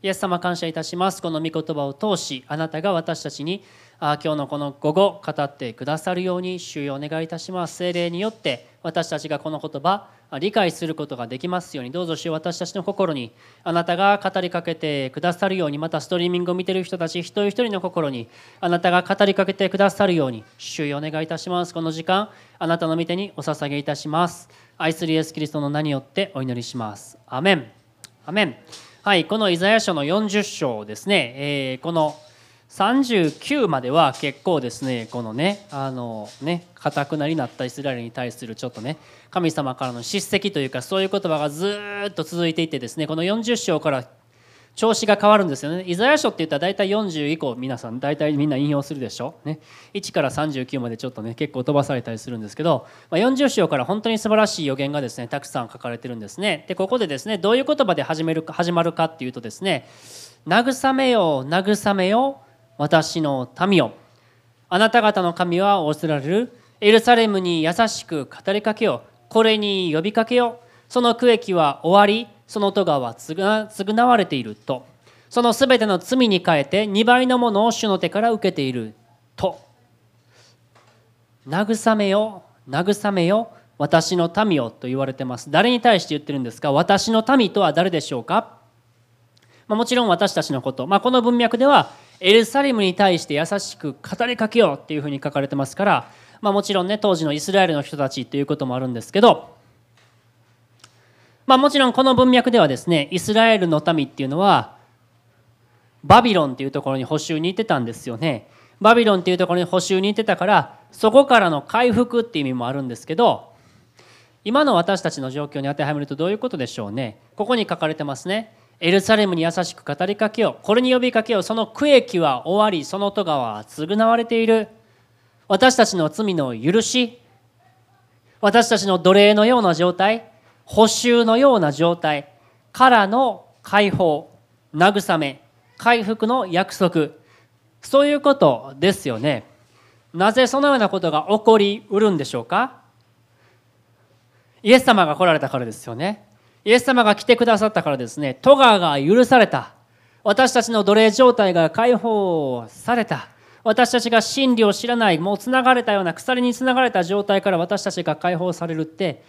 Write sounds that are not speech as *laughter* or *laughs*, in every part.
イエス様感謝いたします。この御言葉を通しあなたが私たちにあ今日のこの午後語ってくださるように主よお願いいたします。精霊によって私たちがこの言葉理解することができますようにどうぞ主よ私たちの心にあなたが語りかけてくださるようにまたストリーミングを見ている人たち一人一人の心にあなたが語りかけてくださるように主よお願いいたします。この時間あなたの御手にお捧げいたします。愛するイエス・キリストの名によってお祈りします。アメン。アメン。はいこのイザヤ書の40章ですね、えー、この39までは結構ですねこのねあのね堅くなりなったイスラエルに対するちょっとね神様からの叱責というかそういう言葉がずっと続いていてですねこの40章から調子が変わるんですよね。イザヤ書って言ったら大体40以降皆さん大体みんな引用するでしょ？ね、1から39までちょっとね結構飛ばされたりするんですけど、まあ、40章から本当に素晴らしい予言がですねたくさん書かれてるんですね。でここでですねどういう言葉で始める始まるかっていうとですね「慰めよ慰めよ私の民よあなた方の神は仰せられるエルサレムに優しく語りかけよこれに呼びかけよその区域は終わりその戸川は償われていると。そのすべての罪に変えて2倍のものを主の手から受けていると。慰めよ慰めよ私の民よと言われてます。誰に対して言ってるんですか？私の民とは誰でしょうか、まあ、もちろん私たちのこと、まあ、この文脈ではエルサレムに対して優しく語りかけようっていうふうに書かれてますから、まあ、もちろんね当時のイスラエルの人たちということもあるんですけど、まあ、もちろんこの文脈ではですねイスラエルの民っていうのはバビロンっていうところに補修に行ってたんですよね。バビロンっていうところに補修に行ってたからそこからの回復っていう意味もあるんですけど今の私たちの状況に当てはめるとどういうことでしょうね。ここに書かれてますね。エルサレムに優しく語りかけよう。これに呼びかけよう。その区域は終わりその戸川は償われている。私たちの罪の許し。私たちの奴隷のような状態。補修のような状態。からの解放。慰め。回復の約束。そういうことですよね。なぜそのようなことが起こりうるんでしょうか？イエス様が来られたからですよね。イエス様が来てくださったからですね、戸川が許された。私たちの奴隷状態が解放された。私たちが真理を知らない、もうつながれたような、鎖につながれた状態から私たちが解放されるって、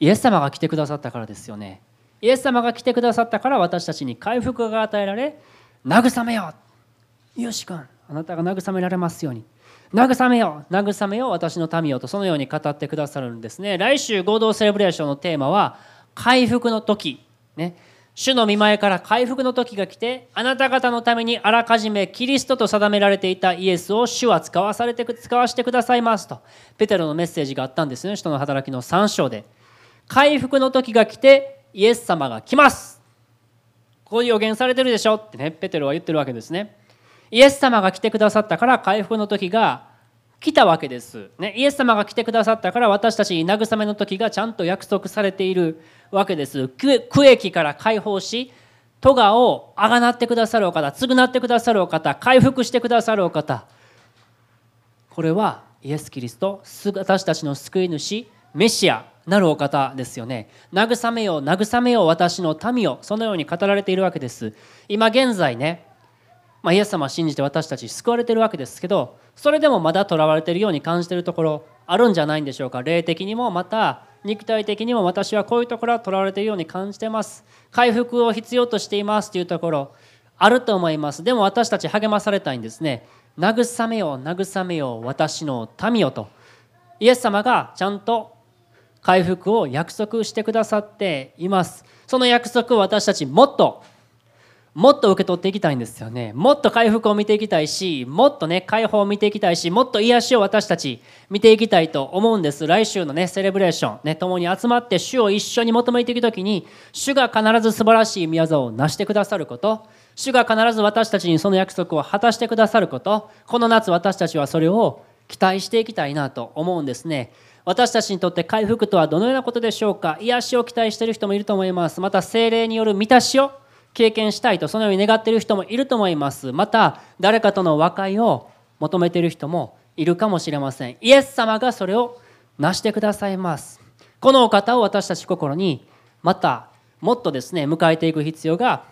イエス様が来てくださったからですよね。イエス様が来てくださったから私たちに回復が与えられ、慰めよ。よし君、あなたが慰められますように。慰めよ、慰めよ、私の民よとそのように語ってくださるんですね。来週合同セレブレーションのテーマは、回復の時、ね、主の見前から回復の時が来てあなた方のためにあらかじめキリストと定められていたイエスを主は使わされて使わせてくださいますとペテロのメッセージがあったんですね人の働きの3章で回復の時が来てイエス様が来ます。こういう予言されてるでしょってねペテロは言ってるわけですね。イエス様が来てくださったから回復の時が来たわけです、ね、イエス様が来てくださったから私たちに慰めの時がちゃんと約束されているわけです。区域から解放し戸川をあがなってくださるお方償ってくださるお方回復してくださるお方。これはイエス・キリスト私たちの救い主メシア。なるお方ですよね。慰めよ慰めよ私の民をそのように語られているわけです。今現在ね、まあ、イエス様を信じて私たち救われてるわけですけどそれでもまだとらわれているように感じてるところあるんじゃないんでしょうか。霊的にもまた肉体的にも私はこういうところはとらわれているように感じてます。回復を必要としていますというところあると思います。でも私たち励まされたいんですね。慰めよ慰めよ私の民よと。イエス様がちゃんと回復を約束してくださっていますその約束を私たちもっともっと受け取っていきたいんですよね。もっと回復を見ていきたいし、もっとね、解放を見ていきたいし、もっと癒しを私たち見ていきたいと思うんです。来週のね、セレブレーション、ね、共に集まって主を一緒に求めていくときに、主が必ず素晴らしい宮沢を成してくださること、主が必ず私たちにその約束を果たしてくださること、この夏私たちはそれを期待していきたいなと思うんですね。私たちにとって回復とはどのようなことでしょうか？癒しを期待している人もいると思います。また精霊による満たしを経験したいとそのように願っている人もいると思います。また誰かとの和解を求めている人もいるかもしれません。イエス様がそれを成してくださいます。このお方を私たち心にまたもっとですね迎えていく必要が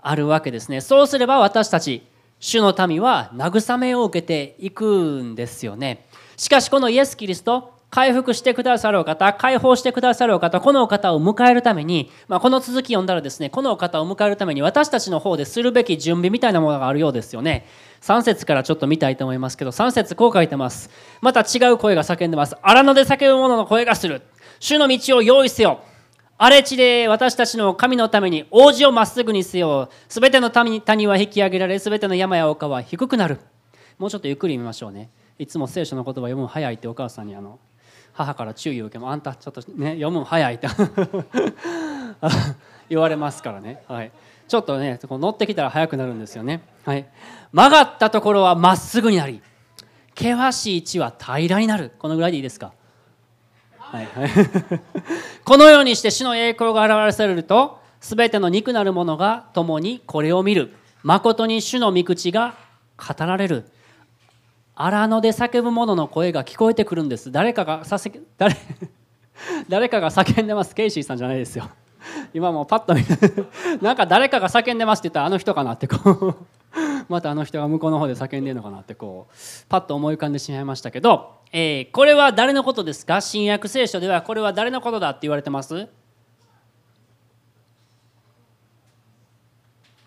あるわけですね。そうすれば私たち主の民は慰めを受けていくんですよね。しかしこのイエス・キリスト回復してくださるお方解放してくださるお方このお方を迎えるために、まあ、この続き読んだらですねこのお方を迎えるために私たちの方でするべき準備みたいなものがあるようですよね。3節からちょっと見たいと思いますけど3節こう書いてます。また違う声が叫んでます。荒野で叫ぶ者の声がする。主の道を用意せよ。荒れ地で私たちの神のために王子をまっすぐにせよ。すべての谷は引き上げられすべての山や丘は低くなる。もうちょっとゆっくり見ましょうね。いつも聖書の言葉読む早いってお母さんにあの母から注意を受けもあんたちょっとね読むの早いって。*laughs* 言われますからね、はい、ちょっとね乗ってきたら早くなるんですよね、はい、曲がったところはまっすぐになり険しい地は平らになる。このぐらいでいいですか？はい。はい、*laughs* このようにして主の栄光が現れされると全ての肉なる者が共にこれを見る。誠に主の御口が語られる。荒野で叫ぶ者の声が聞こえてくるんです。誰かがさせ誰 *laughs* 誰かが叫んでます。ケイシーさんじゃないですよ。今もうパッと見 *laughs* なんか誰かが叫んでますって言ったらあの人かなってこう。*laughs* またあの人が向こうの方で叫んでるのかなってこう。パッと思い浮かんでしまいましたけど、えー、これは誰のことですか？新約聖書ではこれは誰のことだって言われてます？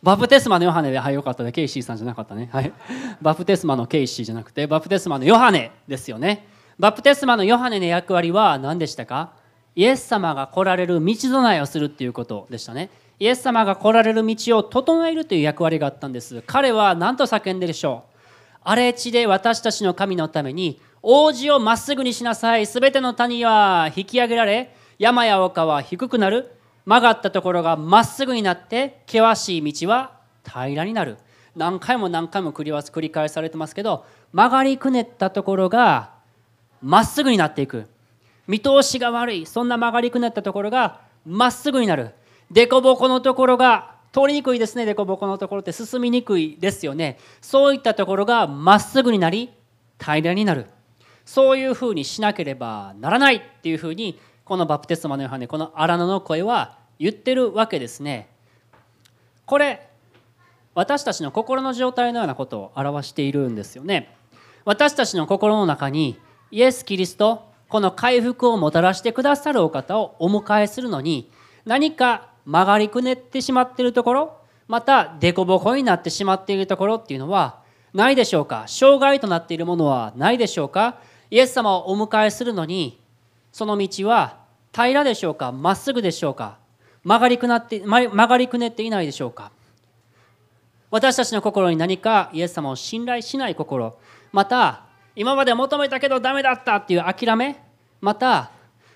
バプテスマのヨハネで、はい、よかったね。ケイシーさんじゃなかったね。はい。バプテスマのケイシーじゃなくて、バプテスマのヨハネですよね。バプテスマのヨハネの役割は何でしたか？イエス様が来られる道備えをするっていうことでしたね。イエス様が来られる道を整えるという役割があったんです。彼は何と叫んででしょう？荒れ地で私たちの神のために王子をまっすぐにしなさい。すべての谷は引き上げられ、山や丘は低くなる。曲がったところがまっすぐになって険しい道は平らになる。何回も何回も繰り返されてますけど曲がりくねったところがまっすぐになっていく。見通しが悪い。そんな曲がりくねったところがまっすぐになる。凸凹のところが通りにくいですね。凸凹のところって進みにくいですよね。そういったところがまっすぐになり平らになる。そういうふうにしなければならないっていうふうにこのバプテスマのヨハネこの荒野の声は言ってるわけですね。これ私たちの心の状態のようなことを表しているんですよね。私たちの心の中にイエス・キリストこの回復をもたらしてくださるお方をお迎えするのに何か曲がりくねってしまっているところまた凸凹になってしまっているところっていうのはないでしょうか？障害となっているものはないでしょうか？イエス様をお迎えするのにその道は平らでしょうか？まっすぐでしょうか？曲がりくなって曲がりくねっていないでしょうか？私たちの心に何かイエス様を信頼しない心また今まで求めたけどダメだったっていう諦めまた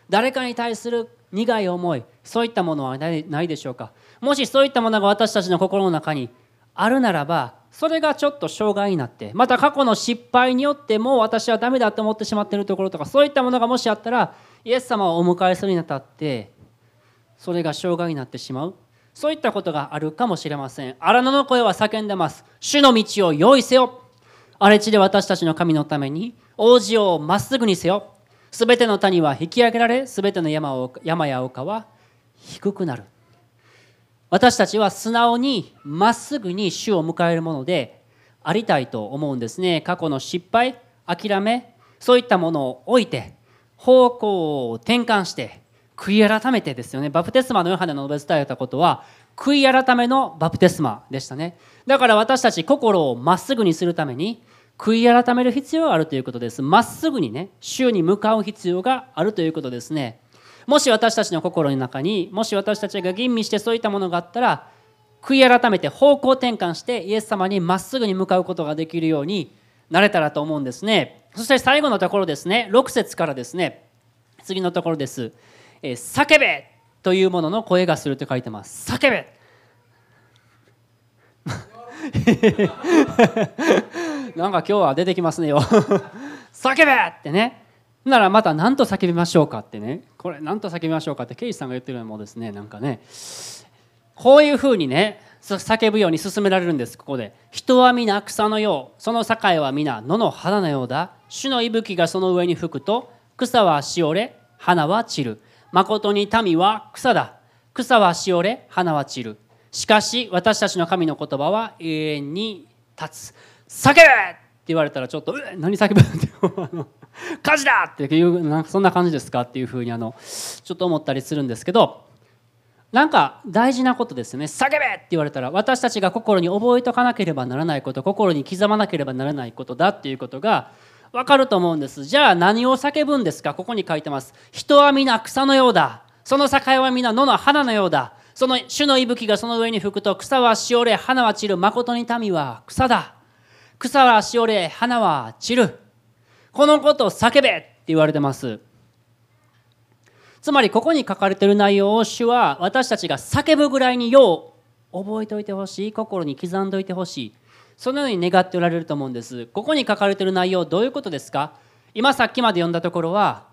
誰かに対する苦い思いそういったものはないでしょうか？もしそういったものが私たちの心の中にあるならばそれがちょっと障害になってまた過去の失敗によってもう私はダメだと思ってしまっているところとかそういったものがもしあったらイエス様をお迎えするにあたってそれが障害になってしまう。そういったことがあるかもしれません。荒野の声は叫んでます。主の道を用意せよ。荒れ地で私たちの神のために王子をまっすぐにせよ。すべての谷は引き上げられすべての山を山や丘は低くなる。私たちは素直にまっすぐに主を迎えるものでありたいと思うんですね。過去の失敗諦めそういったものを置いて方向を転換して悔い改めてですよね。バプテスマのヨハネの述べ伝えたことは悔い改めのバプテスマでしたね。だから私たち心をまっすぐにするために悔い改める必要があるということです。まっすぐにね主に向かう必要があるということですね。もし私たちの心の中にもし私たちが吟味してそういったものがあったら悔い改めて方向転換してイエス様にまっすぐに向かうことができるようになれたらと思うんですね。そして最後のところですね。6節からですね。次のところです。え叫べ!というものの声がすると書いてます。叫べ! *laughs* なんか今日は出てきますねよ。*laughs* 叫べ!ってね。ならまた何と叫びましょうかってね。これ何と叫びましょうかってケイシさんが言ってるのもですねなんかね。こういうふうにね叫ぶように進められるんですここで。人は皆草のよう。その境は皆野の花のようだ。主の息吹がその上に吹くと草はしおれ花は散る。誠に民は草だ。草はしおれ花は散る。しかし私たちの神の言葉は永遠に立つ。叫べって言われたらちょっと「何叫ぶ?」って「火事だ!」っていうなんかそんな感じですか？っていうふうにあのちょっと思ったりするんですけど。なんか大事なことですね「叫べ!」って言われたら私たちが心に覚えとかなければならないこと心に刻まなければならないことだっていうことが分かると思うんです。じゃあ何を叫ぶんですか？ここに書いてます。人は皆草のようだ。その境は皆野の花のようだ。その種の息吹がその上に吹くと草はしおれ花は散る。誠に民は草だ。草はしおれ花は散る。このことを叫べって言われてます。つまりここに書かれている内容を主は私たちが叫ぶぐらいによう覚えておいてほしい心に刻んでおいてほしい。そのように願っておられると思うんです。ここに書かれている内容どういうことですか？今さっきまで読んだところは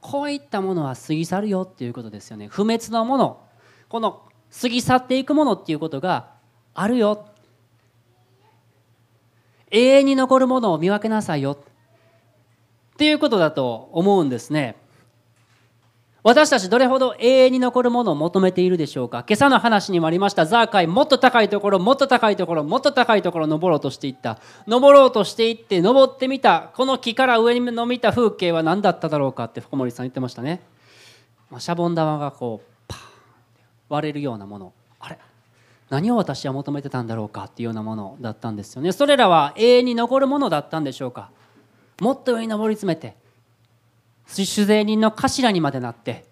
こういったものは過ぎ去るよっていうことですよね。不滅のものこの過ぎ去っていくものっていうことがあるよ。永遠に残るものを見分けなさいよ。っていうことだと思うんですね。私たちどれほど永遠に残るものを求めているでしょうか？今朝の話にもありました。ザーカイもっと高いところもっと高いところもっと高いところ登ろうとしていった。登ろうとしていって登ってみた。この木から上にの見た風景は何だっただろうかって福森さん言ってましたね。まあシャボン玉がこうパーン割れるようなもの。あれ？何を私は求めてたんだろうかっていうようなものだったんですよね。それらは永遠に残るものだったんでしょうか？もっと上に登り詰めて酒税人の頭にまでなって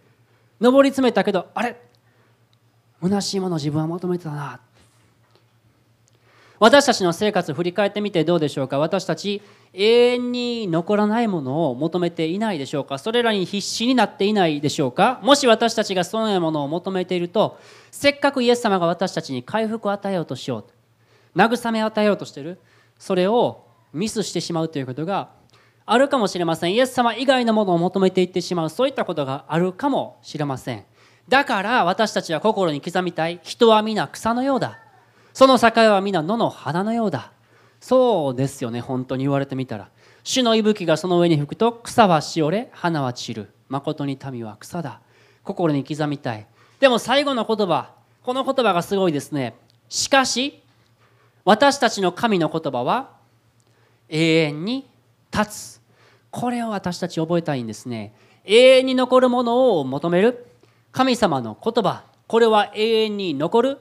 上り詰めたけどあれ？虚しいもの自分は求めてたな。私たちの生活を振り返ってみてどうでしょうか？私たち永遠に残らないものを求めていないでしょうか？それらに必死になっていないでしょうか？もし私たちがそのようなものを求めているとせっかくイエス様が私たちに回復を与えようとしよう。慰めを与えようとしている？それをミスしてしまうということがあるかもしれません。イエス様以外のものを求めていってしまう。そういったことがあるかもしれません。だから私たちは心に刻みたい。人は皆草のようだ。その境は皆野の花のようだ。そうですよね。本当に言われてみたら。主の息吹がその上に吹くと草はしおれ花は散る。誠に民は草だ。心に刻みたい。でも最後の言葉。この言葉がすごいですね。しかし私たちの神の言葉は永遠に立つ。これを私たち覚えたいんですね。永遠に残るものを求める。神様の言葉。これは永遠に残る。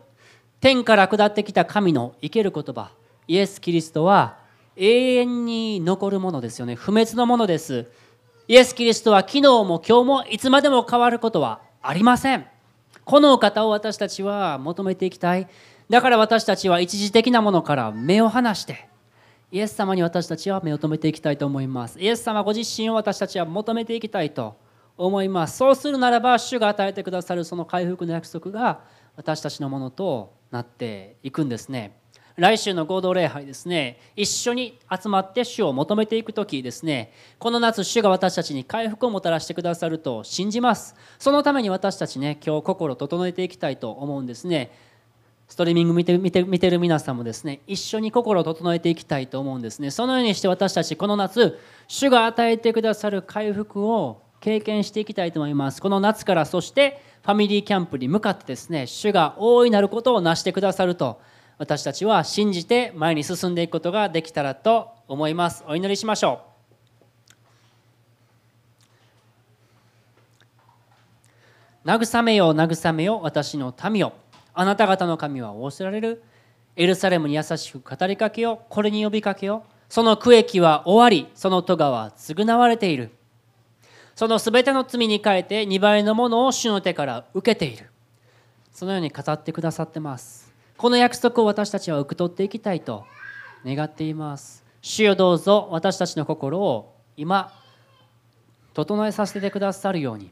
天から下ってきた神の生ける言葉。イエス・キリストは永遠に残るものですよね。不滅のものです。イエス・キリストは昨日も今日もいつまでも変わることはありません。このお方を私たちは求めていきたい。だから私たちは一時的なものから目を離してイエス様に私たちは目を留めていきたいと思います。イエス様ご自身を私たちは求めていきたいと思います。そうするならば主が与えてくださるその回復の約束が私たちのものとなっていくんですね。来週の合同礼拝ですね。一緒に集まって主を求めていく時ですね。この夏主が私たちに回復をもたらしてくださると信じます。そのために私たちね今日心整えていきたいと思うんですね。ストリーミング見て見て見てる皆さんもですね一緒に心を整えていきたいと思うんですね。そのようにして私たちこの夏主が与えてくださる回復を経験していきたいと思います。この夏からそしてファミリーキャンプに向かってですね主が大いなることを成してくださると私たちは信じて前に進んでいくことができたらと思います。お祈りしましょう慰めよ慰めよ私の民よあなた方の神は仰せられる。エルサレムに優しく語りかけよこれに呼びかけよその区域は終わり。その戸川は償われている。そのすべての罪に変えて2倍のものを主の手から受けている。そのように語ってくださってます。この約束を私たちは受け取っていきたいと願っています。主よどうぞ私たちの心を今整えさせてくださるように。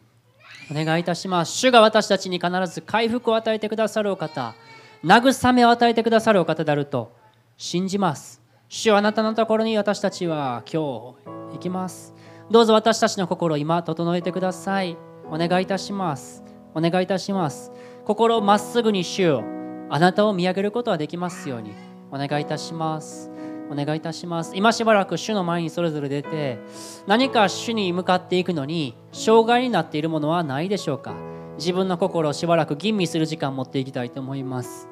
お願いいたします。主が私たちに必ず回復を与えてくださるお方慰めを与えてくださるお方であると信じます。主はあなたのところに私たちは今日行きます。どうぞ私たちの心を今整えてください。お願いいたします。お願いいたします。心をまっすぐに主よ。あなたを見上げることができますように。お願いいたします。お願いいたします。今しばらく主の前にそれぞれ出て何か主に向かっていくのに障害になっているものはないでしょうか？自分の心をしばらく吟味する時間を持っていきたいと思います。